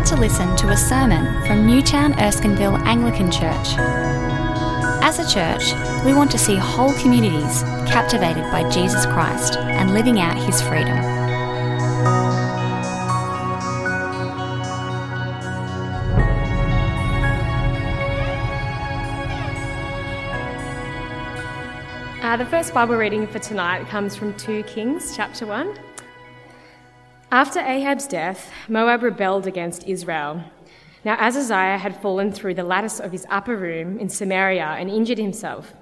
about to listen to a sermon from Newtown Erskineville Anglican Church. As a church, we want to see whole communities captivated by Jesus Christ and living out his freedom. Uh, the first Bible reading for tonight comes from 2 Kings chapter 1. After Ahab's death, Moab rebelled against Israel. Now Ahaziah had fallen through the lattice of his upper room in Samaria and injured himself.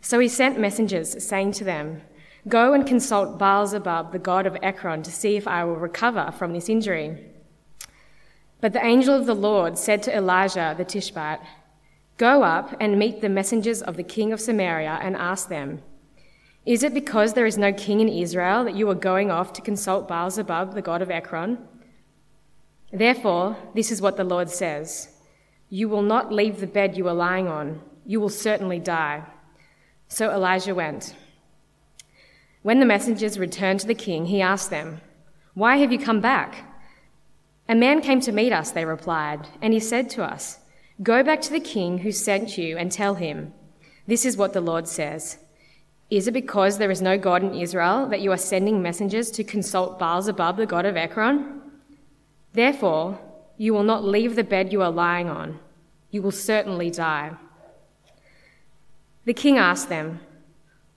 So he sent messengers, saying to them, Go and consult Baal Zebub, the god of Ekron, to see if I will recover from this injury. But the angel of the Lord said to Elijah the Tishbite, Go up and meet the messengers of the king of Samaria and ask them, is it because there is no king in Israel that you are going off to consult Baal Zebub, the god of Ekron? Therefore, this is what the Lord says You will not leave the bed you are lying on, you will certainly die. So Elijah went. When the messengers returned to the king, he asked them, Why have you come back? A man came to meet us, they replied, and he said to us, Go back to the king who sent you and tell him, This is what the Lord says. Is it because there is no God in Israel that you are sending messengers to consult Baal Zebub, the god of Ekron? Therefore, you will not leave the bed you are lying on. You will certainly die. The king asked them,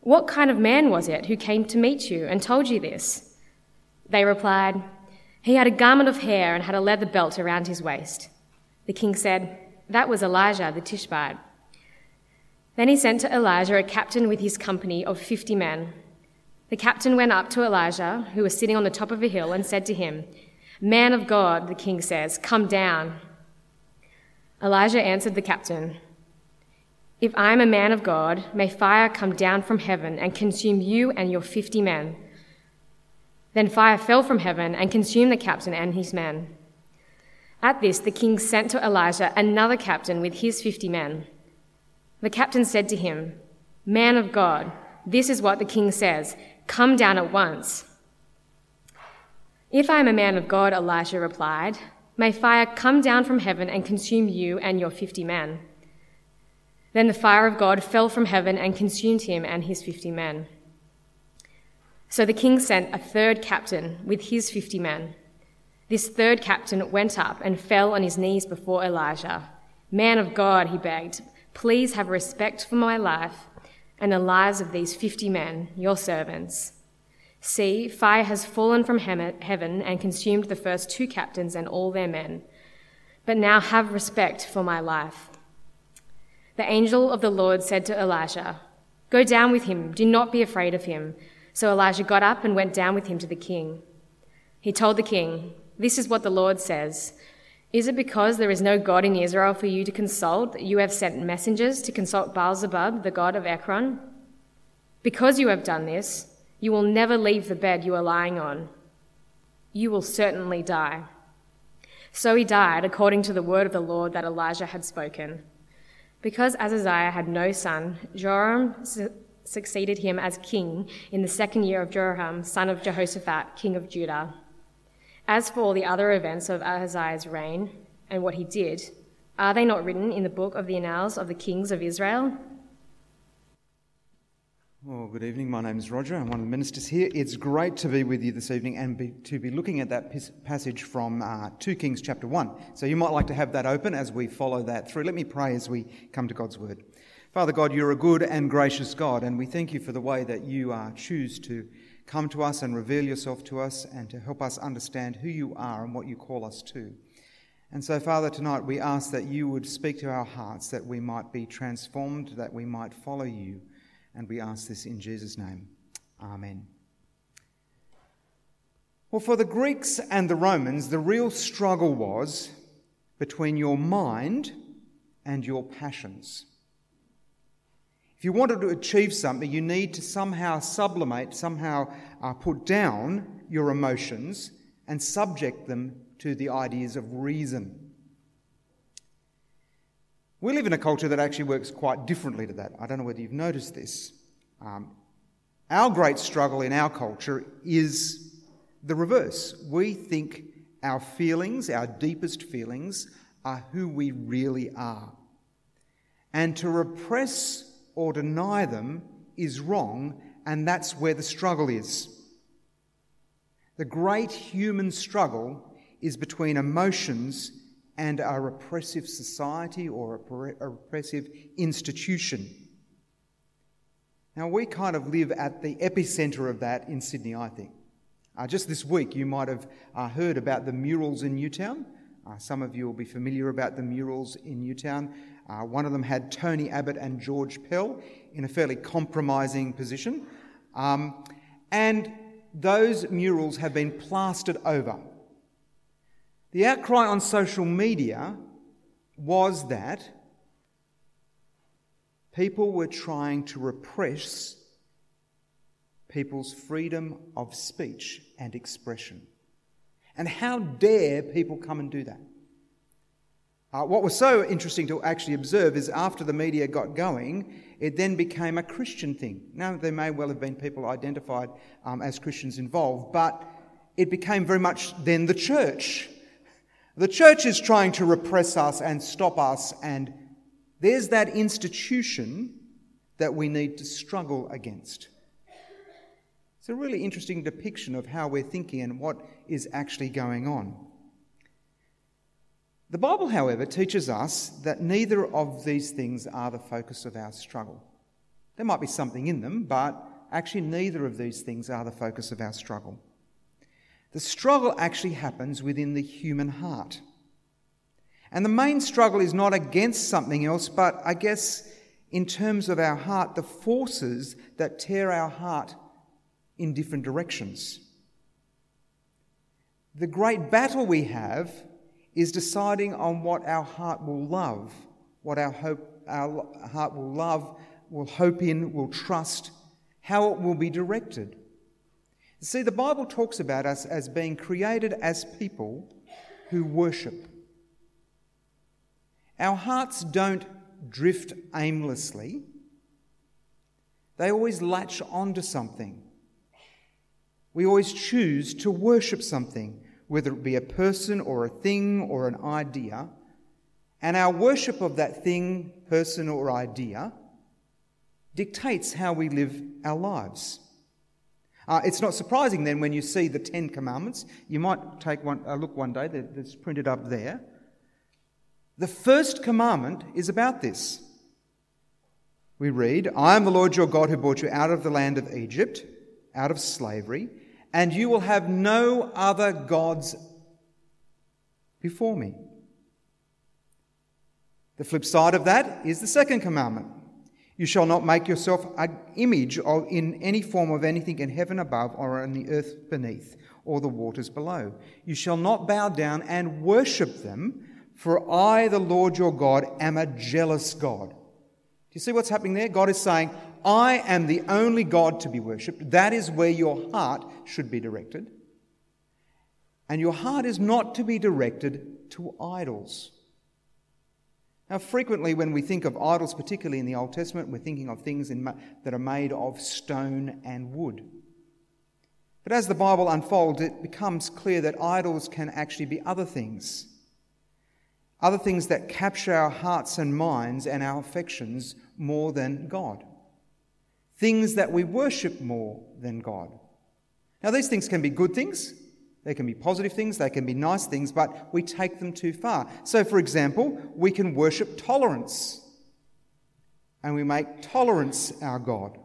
What kind of man was it who came to meet you and told you this? They replied, He had a garment of hair and had a leather belt around his waist. The king said, That was Elijah the Tishbite. Then he sent to Elijah a captain with his company of fifty men. The captain went up to Elijah, who was sitting on the top of a hill, and said to him, Man of God, the king says, come down. Elijah answered the captain, If I am a man of God, may fire come down from heaven and consume you and your fifty men. Then fire fell from heaven and consumed the captain and his men. At this, the king sent to Elijah another captain with his fifty men. The captain said to him, Man of God, this is what the king says Come down at once. If I am a man of God, Elisha replied, may fire come down from heaven and consume you and your fifty men. Then the fire of God fell from heaven and consumed him and his fifty men. So the king sent a third captain with his fifty men. This third captain went up and fell on his knees before Elijah. Man of God, he begged, Please have respect for my life and the lives of these fifty men, your servants. See, fire has fallen from heaven and consumed the first two captains and all their men. But now have respect for my life. The angel of the Lord said to Elisha, Go down with him, do not be afraid of him. So Elijah got up and went down with him to the king. He told the king, This is what the Lord says. Is it because there is no God in Israel for you to consult that you have sent messengers to consult Baal Zebub, the god of Ekron? Because you have done this, you will never leave the bed you are lying on. You will certainly die. So he died according to the word of the Lord that Elijah had spoken. Because Ahaziah had no son, Joram su- succeeded him as king in the second year of Jehoram, son of Jehoshaphat, king of Judah. As for the other events of Ahaziah's reign and what he did, are they not written in the book of the Annals of the Kings of Israel? Well, good evening. My name is Roger. I'm one of the ministers here. It's great to be with you this evening and be, to be looking at that passage from uh, 2 Kings chapter 1. So you might like to have that open as we follow that through. Let me pray as we come to God's word. Father God, you're a good and gracious God, and we thank you for the way that you uh, choose to come to us and reveal yourself to us and to help us understand who you are and what you call us to. And so, Father, tonight we ask that you would speak to our hearts, that we might be transformed, that we might follow you. And we ask this in Jesus' name. Amen. Well, for the Greeks and the Romans, the real struggle was between your mind and your passions. If you wanted to achieve something, you need to somehow sublimate, somehow uh, put down your emotions and subject them to the ideas of reason. We live in a culture that actually works quite differently to that. I don't know whether you've noticed this. Um, our great struggle in our culture is the reverse. We think our feelings, our deepest feelings, are who we really are. And to repress or deny them is wrong, and that's where the struggle is. The great human struggle is between emotions and a repressive society or a repressive institution. Now, we kind of live at the epicenter of that in Sydney, I think. Uh, just this week, you might have uh, heard about the murals in Newtown. Uh, some of you will be familiar about the murals in Newtown. Uh, one of them had Tony Abbott and George Pell in a fairly compromising position. Um, and those murals have been plastered over. The outcry on social media was that people were trying to repress people's freedom of speech and expression. And how dare people come and do that? Uh, what was so interesting to actually observe is after the media got going, it then became a Christian thing. Now, there may well have been people identified um, as Christians involved, but it became very much then the church. The church is trying to repress us and stop us, and there's that institution that we need to struggle against. It's a really interesting depiction of how we're thinking and what is actually going on. The Bible, however, teaches us that neither of these things are the focus of our struggle. There might be something in them, but actually, neither of these things are the focus of our struggle. The struggle actually happens within the human heart. And the main struggle is not against something else, but I guess in terms of our heart, the forces that tear our heart in different directions. The great battle we have is deciding on what our heart will love, what our, hope, our heart will love, will hope in, will trust, how it will be directed. See, the Bible talks about us as being created as people who worship. Our hearts don't drift aimlessly, they always latch onto something. We always choose to worship something, whether it be a person or a thing or an idea. And our worship of that thing, person, or idea dictates how we live our lives. Uh, it's not surprising then when you see the Ten Commandments. You might take one, a look one day, that's printed up there. The first commandment is about this. We read, I am the Lord your God who brought you out of the land of Egypt, out of slavery and you will have no other gods before me. The flip side of that is the second commandment. You shall not make yourself an image of, in any form of anything in heaven above or on the earth beneath or the waters below. You shall not bow down and worship them, for I, the Lord your God, am a jealous God. Do you see what's happening there? God is saying, I am the only God to be worshipped. That is where your heart should be directed. And your heart is not to be directed to idols. Now, frequently, when we think of idols, particularly in the Old Testament, we're thinking of things in, that are made of stone and wood. But as the Bible unfolds, it becomes clear that idols can actually be other things. Other things that capture our hearts and minds and our affections more than God things that we worship more than God. Now, these things can be good things, they can be positive things, they can be nice things, but we take them too far. So, for example, we can worship tolerance, and we make tolerance our God.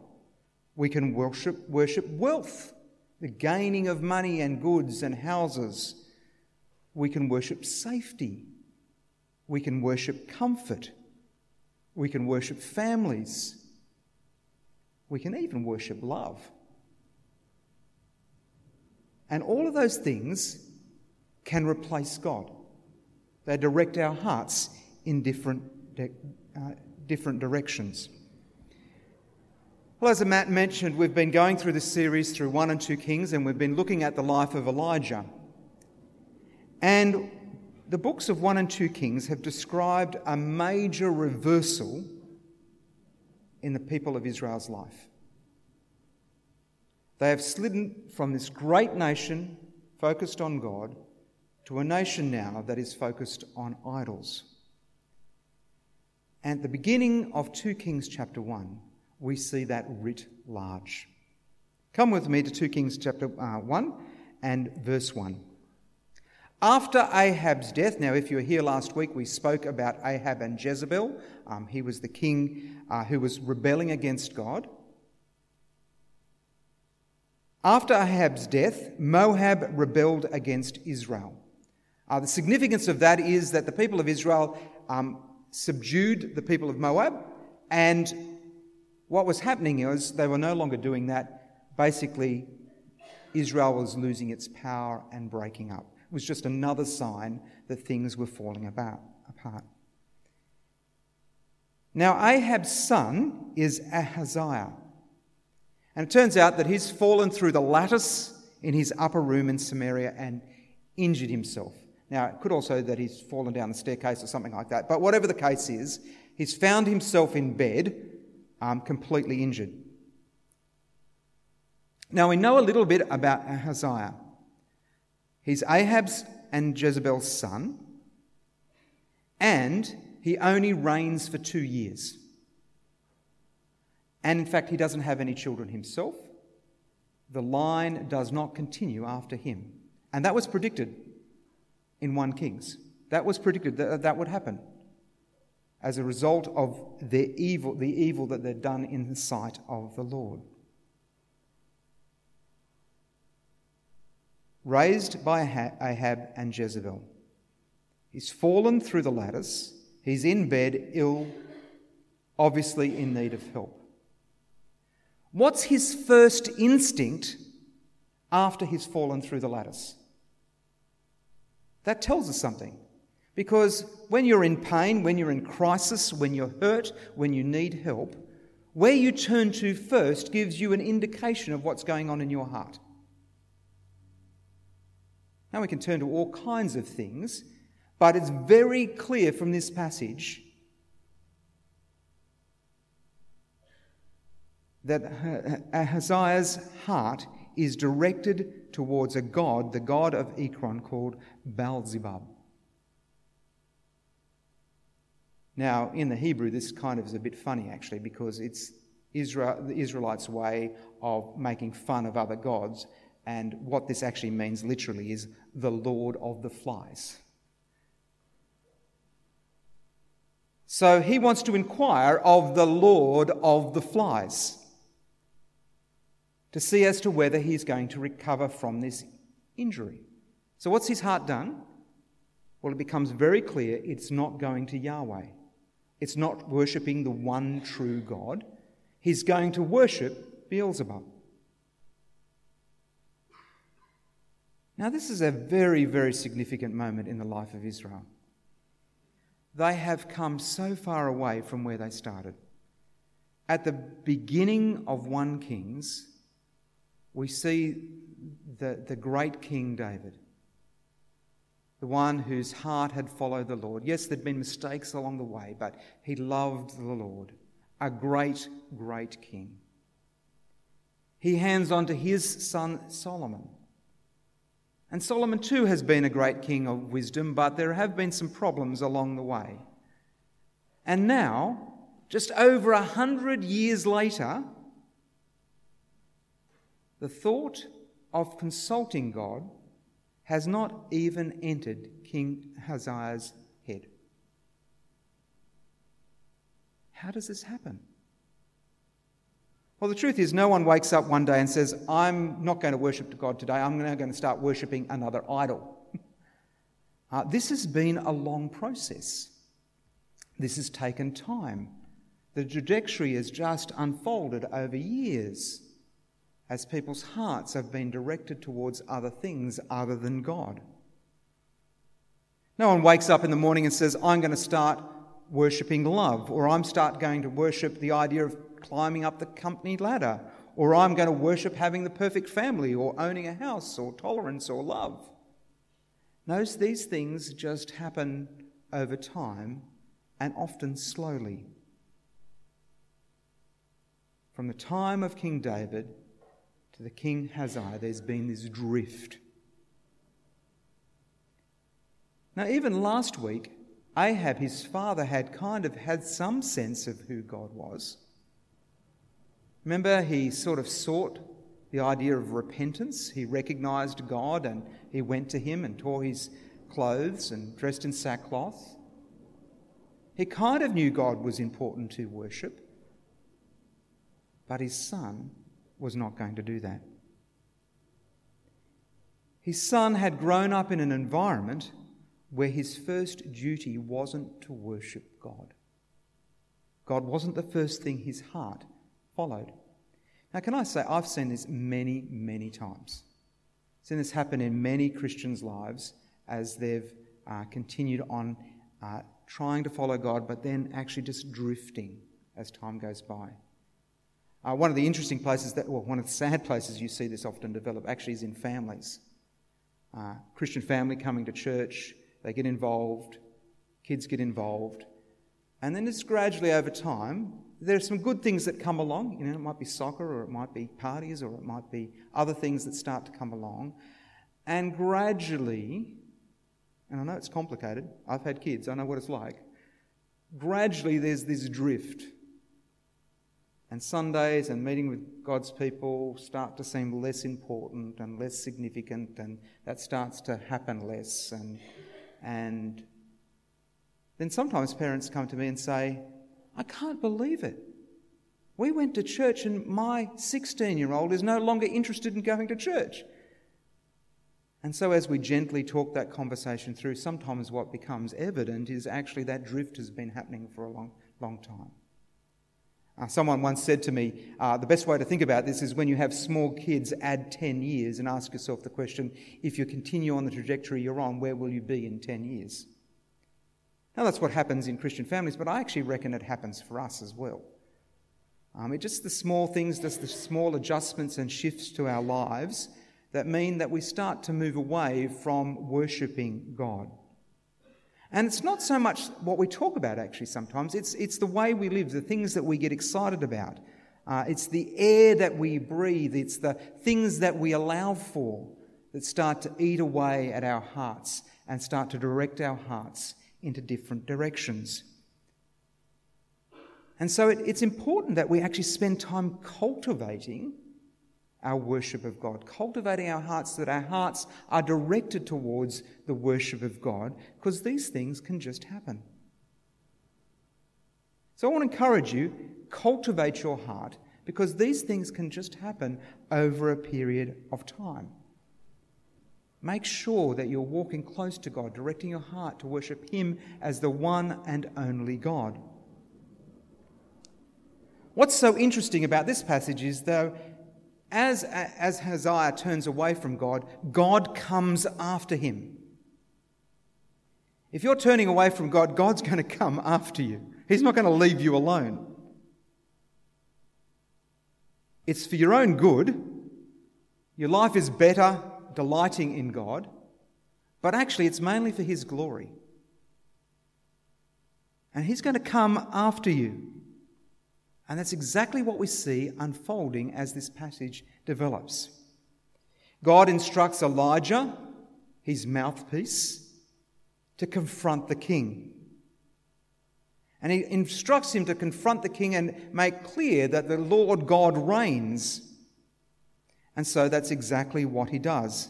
We can worship, worship wealth, the gaining of money and goods and houses. We can worship safety. We can worship comfort. We can worship families. We can even worship love. And all of those things can replace God. They direct our hearts in different, uh, different directions. Well, as Matt mentioned, we've been going through this series through 1 and 2 Kings, and we've been looking at the life of Elijah. And the books of 1 and 2 Kings have described a major reversal in the people of Israel's life. They have slidden from this great nation focused on God to a nation now that is focused on idols. And at the beginning of 2 Kings chapter 1, we see that writ large. Come with me to 2 Kings chapter uh, 1 and verse 1. After Ahab's death, now, if you were here last week, we spoke about Ahab and Jezebel. Um, he was the king uh, who was rebelling against God. After Ahab's death, Moab rebelled against Israel. Uh, the significance of that is that the people of Israel um, subdued the people of Moab, and what was happening is they were no longer doing that. Basically, Israel was losing its power and breaking up. Was just another sign that things were falling about, apart. Now, Ahab's son is Ahaziah. And it turns out that he's fallen through the lattice in his upper room in Samaria and injured himself. Now, it could also that he's fallen down the staircase or something like that. But whatever the case is, he's found himself in bed, um, completely injured. Now, we know a little bit about Ahaziah. He's Ahab's and Jezebel's son, and he only reigns for two years. And in fact, he doesn't have any children himself. The line does not continue after him. And that was predicted in 1 Kings. That was predicted that that would happen as a result of their evil, the evil that they'd done in the sight of the Lord. Raised by Ahab and Jezebel. He's fallen through the lattice. He's in bed, ill, obviously in need of help. What's his first instinct after he's fallen through the lattice? That tells us something. Because when you're in pain, when you're in crisis, when you're hurt, when you need help, where you turn to first gives you an indication of what's going on in your heart. Now we can turn to all kinds of things, but it's very clear from this passage that Ahaziah's heart is directed towards a god, the god of Ekron, called Baalzebub. Now, in the Hebrew, this kind of is a bit funny actually, because it's Israel, the Israelites' way of making fun of other gods, and what this actually means literally is the Lord of the flies. So he wants to inquire of the Lord of the flies to see as to whether he's going to recover from this injury. So, what's his heart done? Well, it becomes very clear it's not going to Yahweh. It's not worshipping the one true God. He's going to worship Beelzebub. Now, this is a very, very significant moment in the life of Israel. They have come so far away from where they started. At the beginning of 1 Kings, we see the, the great King David, the one whose heart had followed the Lord. Yes, there'd been mistakes along the way, but he loved the Lord, a great, great king. He hands on to his son Solomon. And Solomon too has been a great king of wisdom, but there have been some problems along the way. And now, just over a hundred years later, the thought of consulting God has not even entered King Ahaziah's head. How does this happen? Well, the truth is, no one wakes up one day and says, I'm not going to worship God today, I'm now going to start worshipping another idol. uh, this has been a long process. This has taken time. The trajectory has just unfolded over years as people's hearts have been directed towards other things other than God. No one wakes up in the morning and says, I'm going to start worshipping love, or I'm start going to worship the idea of climbing up the company ladder, or I'm going to worship having the perfect family, or owning a house, or tolerance, or love. Notice these things just happen over time and often slowly. From the time of King David to the king Ahaziah, there's been this drift. Now, even last week, Ahab, his father, had kind of had some sense of who God was. Remember, he sort of sought the idea of repentance. He recognized God and he went to him and tore his clothes and dressed in sackcloth. He kind of knew God was important to worship, but his son was not going to do that. His son had grown up in an environment where his first duty wasn't to worship God. God wasn't the first thing his heart followed. Now, can I say, I've seen this many, many times. I've seen this happen in many Christians' lives as they've uh, continued on uh, trying to follow God, but then actually just drifting as time goes by. Uh, one of the interesting places that, well, one of the sad places you see this often develop actually is in families. Uh, Christian family coming to church, they get involved, kids get involved, and then it's gradually over time, there are some good things that come along. You know, it might be soccer, or it might be parties, or it might be other things that start to come along. And gradually, and I know it's complicated, I've had kids, I know what it's like. Gradually, there's this drift. And Sundays and meeting with God's people start to seem less important and less significant, and that starts to happen less. And and then sometimes parents come to me and say, I can't believe it. We went to church and my 16 year old is no longer interested in going to church. And so, as we gently talk that conversation through, sometimes what becomes evident is actually that drift has been happening for a long, long time. Uh, someone once said to me, uh, the best way to think about this is when you have small kids, add 10 years and ask yourself the question if you continue on the trajectory you're on, where will you be in 10 years? Now, that's what happens in Christian families, but I actually reckon it happens for us as well. Um, it's just the small things, just the small adjustments and shifts to our lives that mean that we start to move away from worshipping God. And it's not so much what we talk about, actually, sometimes. It's, it's the way we live, the things that we get excited about. Uh, it's the air that we breathe. It's the things that we allow for that start to eat away at our hearts and start to direct our hearts into different directions. And so it, it's important that we actually spend time cultivating our worship of God, cultivating our hearts so that our hearts are directed towards the worship of God, because these things can just happen. So I want to encourage you cultivate your heart because these things can just happen over a period of time. Make sure that you're walking close to God, directing your heart to worship Him as the one and only God. What's so interesting about this passage is, though, as, as Ahaziah turns away from God, God comes after him. If you're turning away from God, God's going to come after you. He's not going to leave you alone. It's for your own good. Your life is better delighting in God, but actually, it's mainly for His glory. And He's going to come after you. And that's exactly what we see unfolding as this passage develops. God instructs Elijah, his mouthpiece, to confront the king. And he instructs him to confront the king and make clear that the Lord God reigns. And so that's exactly what he does.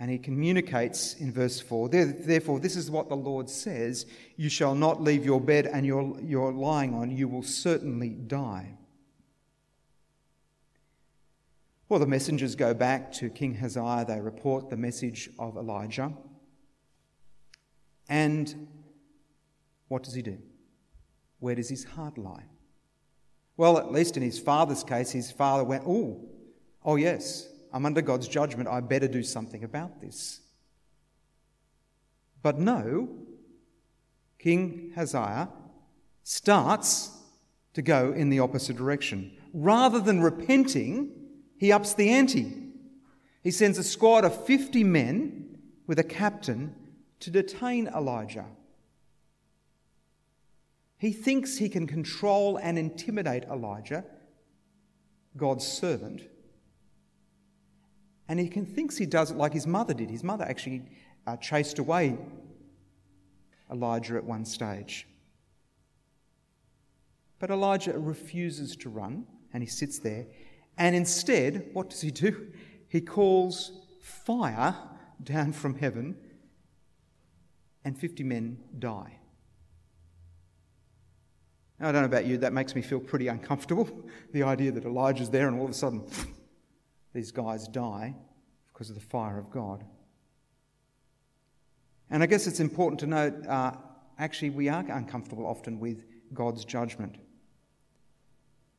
And he communicates in verse 4 Therefore, this is what the Lord says You shall not leave your bed and you're, you're lying on, you will certainly die. Well, the messengers go back to King Ahaziah. They report the message of Elijah. And what does he do? Where does his heart lie? Well, at least in his father's case, his father went, Oh, oh, yes, I'm under God's judgment. I better do something about this. But no, King Ahaziah starts to go in the opposite direction. Rather than repenting, he ups the ante. He sends a squad of 50 men with a captain to detain Elijah. He thinks he can control and intimidate Elijah, God's servant, and he can, thinks he does it like his mother did. His mother actually uh, chased away Elijah at one stage. But Elijah refuses to run and he sits there. And instead, what does he do? He calls fire down from heaven, and 50 men die. Now, I don't know about you, that makes me feel pretty uncomfortable. The idea that Elijah's there and all of a sudden these guys die because of the fire of God. And I guess it's important to note uh, actually, we are uncomfortable often with God's judgment.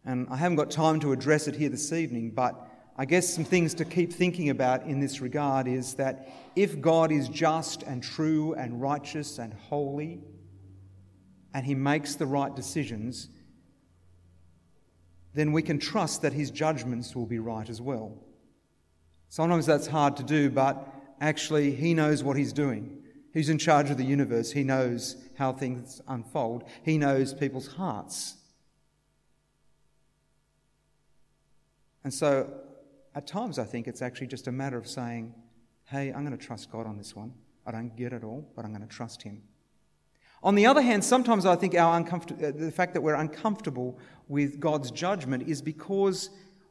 And I haven't got time to address it here this evening, but I guess some things to keep thinking about in this regard is that if God is just and true and righteous and holy, and he makes the right decisions, then we can trust that his judgments will be right as well. Sometimes that's hard to do, but actually, he knows what he's doing. He's in charge of the universe. He knows how things unfold. He knows people's hearts. And so, at times, I think it's actually just a matter of saying, hey, I'm going to trust God on this one. I don't get it all, but I'm going to trust Him. On the other hand, sometimes I think our uncomfort- the fact that we're uncomfortable with God's judgment is because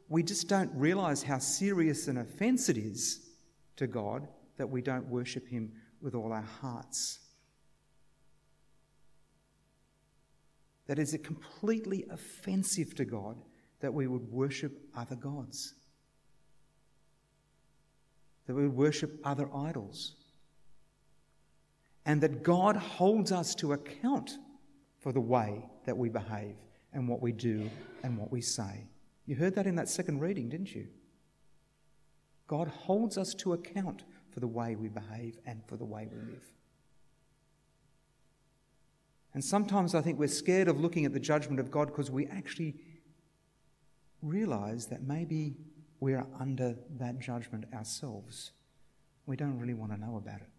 we just don't realize how serious an offense it is to God that we don't worship Him with all our hearts. That is it completely offensive to God that we would worship other gods, that we would worship other idols and that God holds us to account for the way that we behave and what we do and what we say. You heard that in that second reading, didn't you? God holds us to account for the way we behave and for the way we live. And sometimes I think we're scared of looking at the judgment of God because we actually realize that maybe we're under that judgment ourselves. We don't really want to know about it.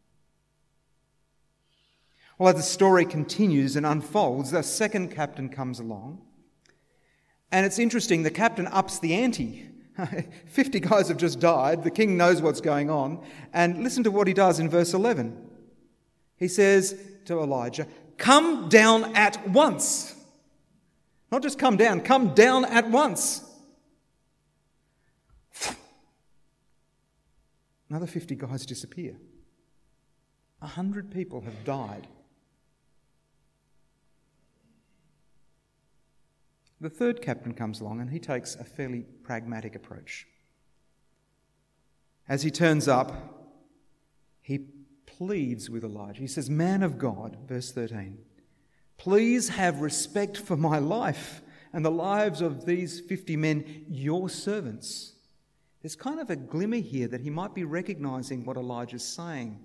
Well, as the story continues and unfolds, the second captain comes along. And it's interesting, the captain ups the ante. 50 guys have just died. The king knows what's going on. And listen to what he does in verse 11. He says to Elijah, Come down at once. Not just come down, come down at once. Another 50 guys disappear. A hundred people have died The third captain comes along and he takes a fairly pragmatic approach. As he turns up, he pleads with Elijah. He says, Man of God, verse 13, please have respect for my life and the lives of these 50 men, your servants. There's kind of a glimmer here that he might be recognizing what Elijah's saying,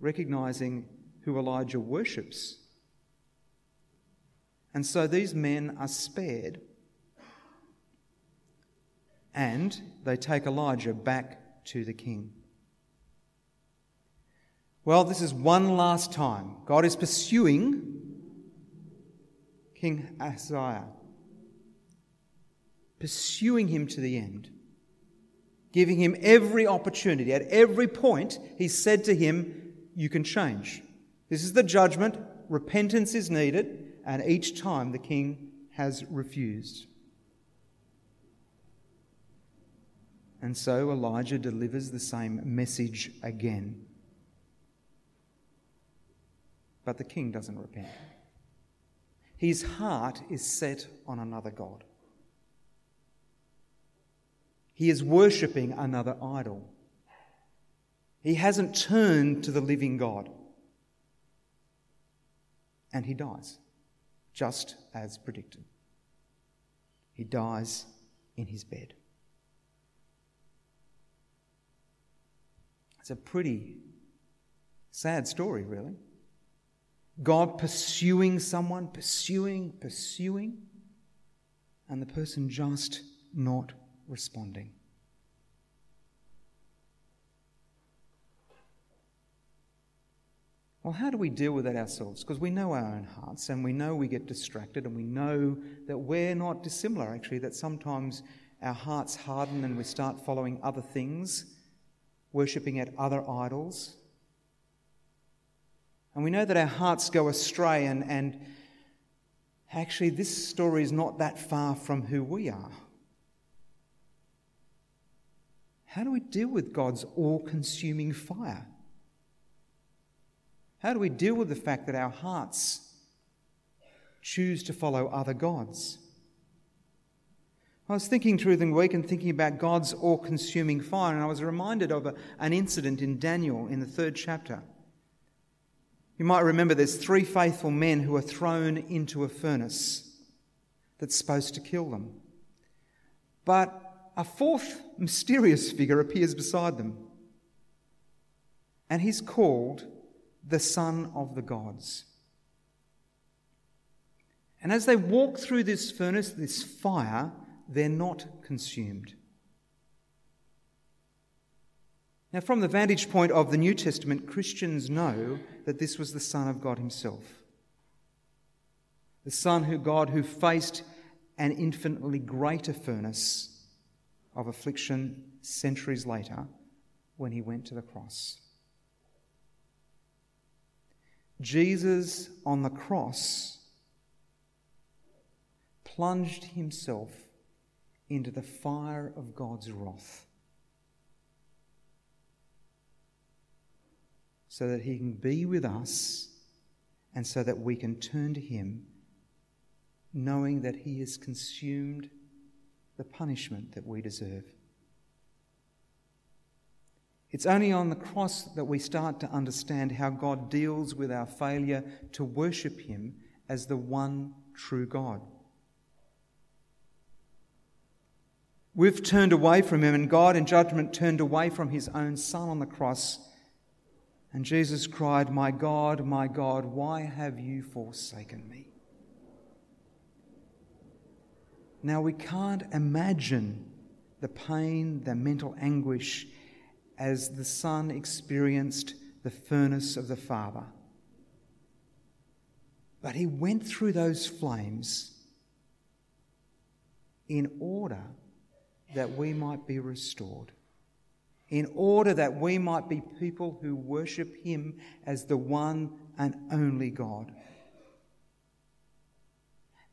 recognizing who Elijah worships. And so these men are spared. And they take Elijah back to the king. Well, this is one last time. God is pursuing King Ahaziah, pursuing him to the end, giving him every opportunity. At every point, he said to him, You can change. This is the judgment. Repentance is needed and each time the king has refused. And so Elijah delivers the same message again. But the king doesn't repent. His heart is set on another God. He is worshipping another idol. He hasn't turned to the living God. And he dies just as predicted. He dies in his bed. It's a pretty sad story, really. God pursuing someone, pursuing, pursuing, and the person just not responding. Well, how do we deal with that ourselves? Because we know our own hearts and we know we get distracted and we know that we're not dissimilar, actually, that sometimes our hearts harden and we start following other things worshipping at other idols. And we know that our hearts go astray, and, and actually, this story is not that far from who we are. How do we deal with God's all consuming fire? How do we deal with the fact that our hearts choose to follow other gods? I was thinking through the week and thinking about God's all consuming fire, and I was reminded of a, an incident in Daniel in the third chapter. You might remember there's three faithful men who are thrown into a furnace that's supposed to kill them. But a fourth mysterious figure appears beside them, and he's called the Son of the Gods. And as they walk through this furnace, this fire, they're not consumed. Now, from the vantage point of the New Testament, Christians know that this was the Son of God Himself. The Son who God who faced an infinitely greater furnace of affliction centuries later when he went to the cross. Jesus on the cross plunged himself into the fire of God's wrath so that he can be with us and so that we can turn to him knowing that he has consumed the punishment that we deserve. It's only on the cross that we start to understand how God deals with our failure to worship Him as the one true God. We've turned away from Him, and God, in judgment, turned away from His own Son on the cross. And Jesus cried, My God, my God, why have you forsaken me? Now, we can't imagine the pain, the mental anguish as the Son experienced the furnace of the Father. But he went through those flames in order that we might be restored, in order that we might be people who worship him as the one and only God.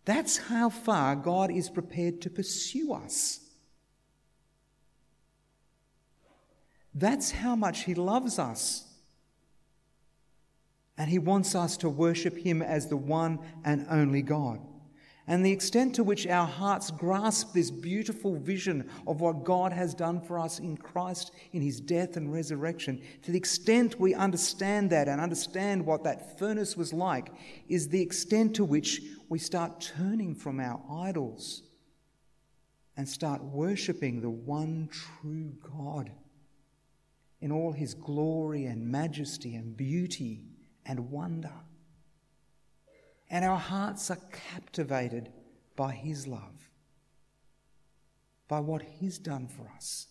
That's how far God is prepared to pursue us. That's how much He loves us. And He wants us to worship Him as the one and only God. And the extent to which our hearts grasp this beautiful vision of what God has done for us in Christ, in His death and resurrection, to the extent we understand that and understand what that furnace was like, is the extent to which we start turning from our idols and start worshipping the one true God in all his glory and majesty and beauty and wonder. And our hearts are captivated by his love, by what he's done for us.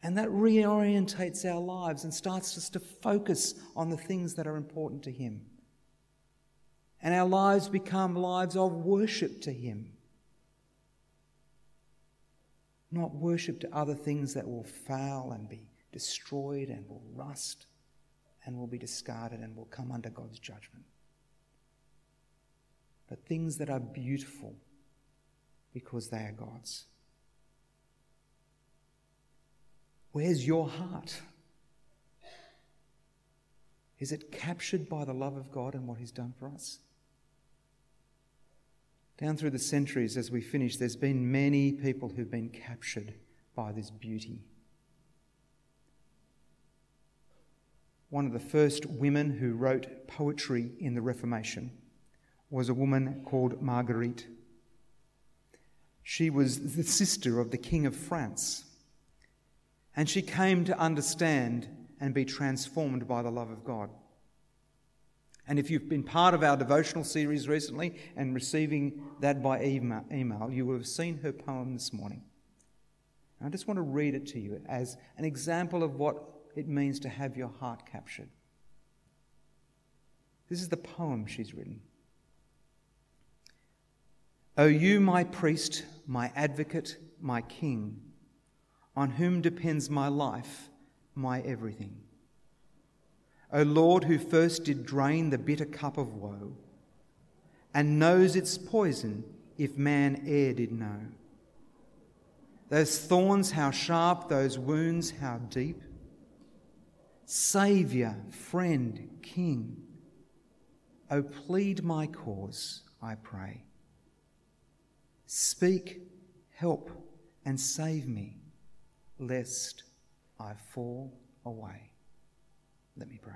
And that reorientates our lives and starts us to focus on the things that are important to him. And our lives become lives of worship to him not worship to other things that will fail and be destroyed and will rust and will be discarded and will come under God's judgment. But things that are beautiful because they are God's. Where's your heart? Is it captured by the love of God and what He's done for us? Down through the centuries, as we finish, there's been many people who've been captured by this beauty. One of the first women who wrote poetry in the Reformation was a woman called Marguerite. She was the sister of the King of France. And she came to understand and be transformed by the love of God. And if you've been part of our devotional series recently and receiving that by email, you will have seen her poem this morning. I just want to read it to you as an example of what it means to have your heart captured. This is the poem she's written. O you, my priest, my advocate, my king, on whom depends my life, my everything. O Lord, who first did drain the bitter cup of woe, and knows its poison if man e'er did know. Those thorns, how sharp, those wounds, how deep. Saviour, friend, King, O plead my cause, I pray. Speak, help, and save me, lest I fall away. Let me pray.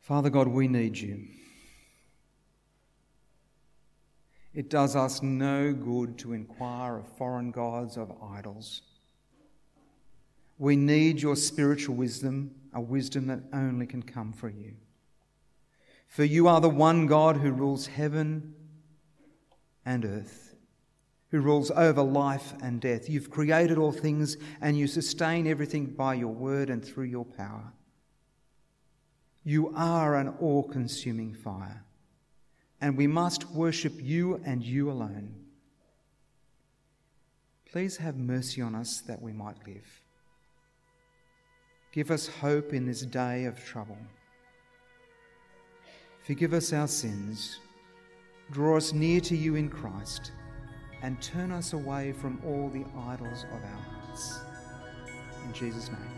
Father God, we need you. It does us no good to inquire of foreign gods, of idols. We need your spiritual wisdom, a wisdom that only can come from you. For you are the one God who rules heaven and earth, who rules over life and death. You've created all things and you sustain everything by your word and through your power. You are an all consuming fire, and we must worship you and you alone. Please have mercy on us that we might live. Give us hope in this day of trouble. Forgive us our sins, draw us near to you in Christ, and turn us away from all the idols of our hearts. In Jesus' name.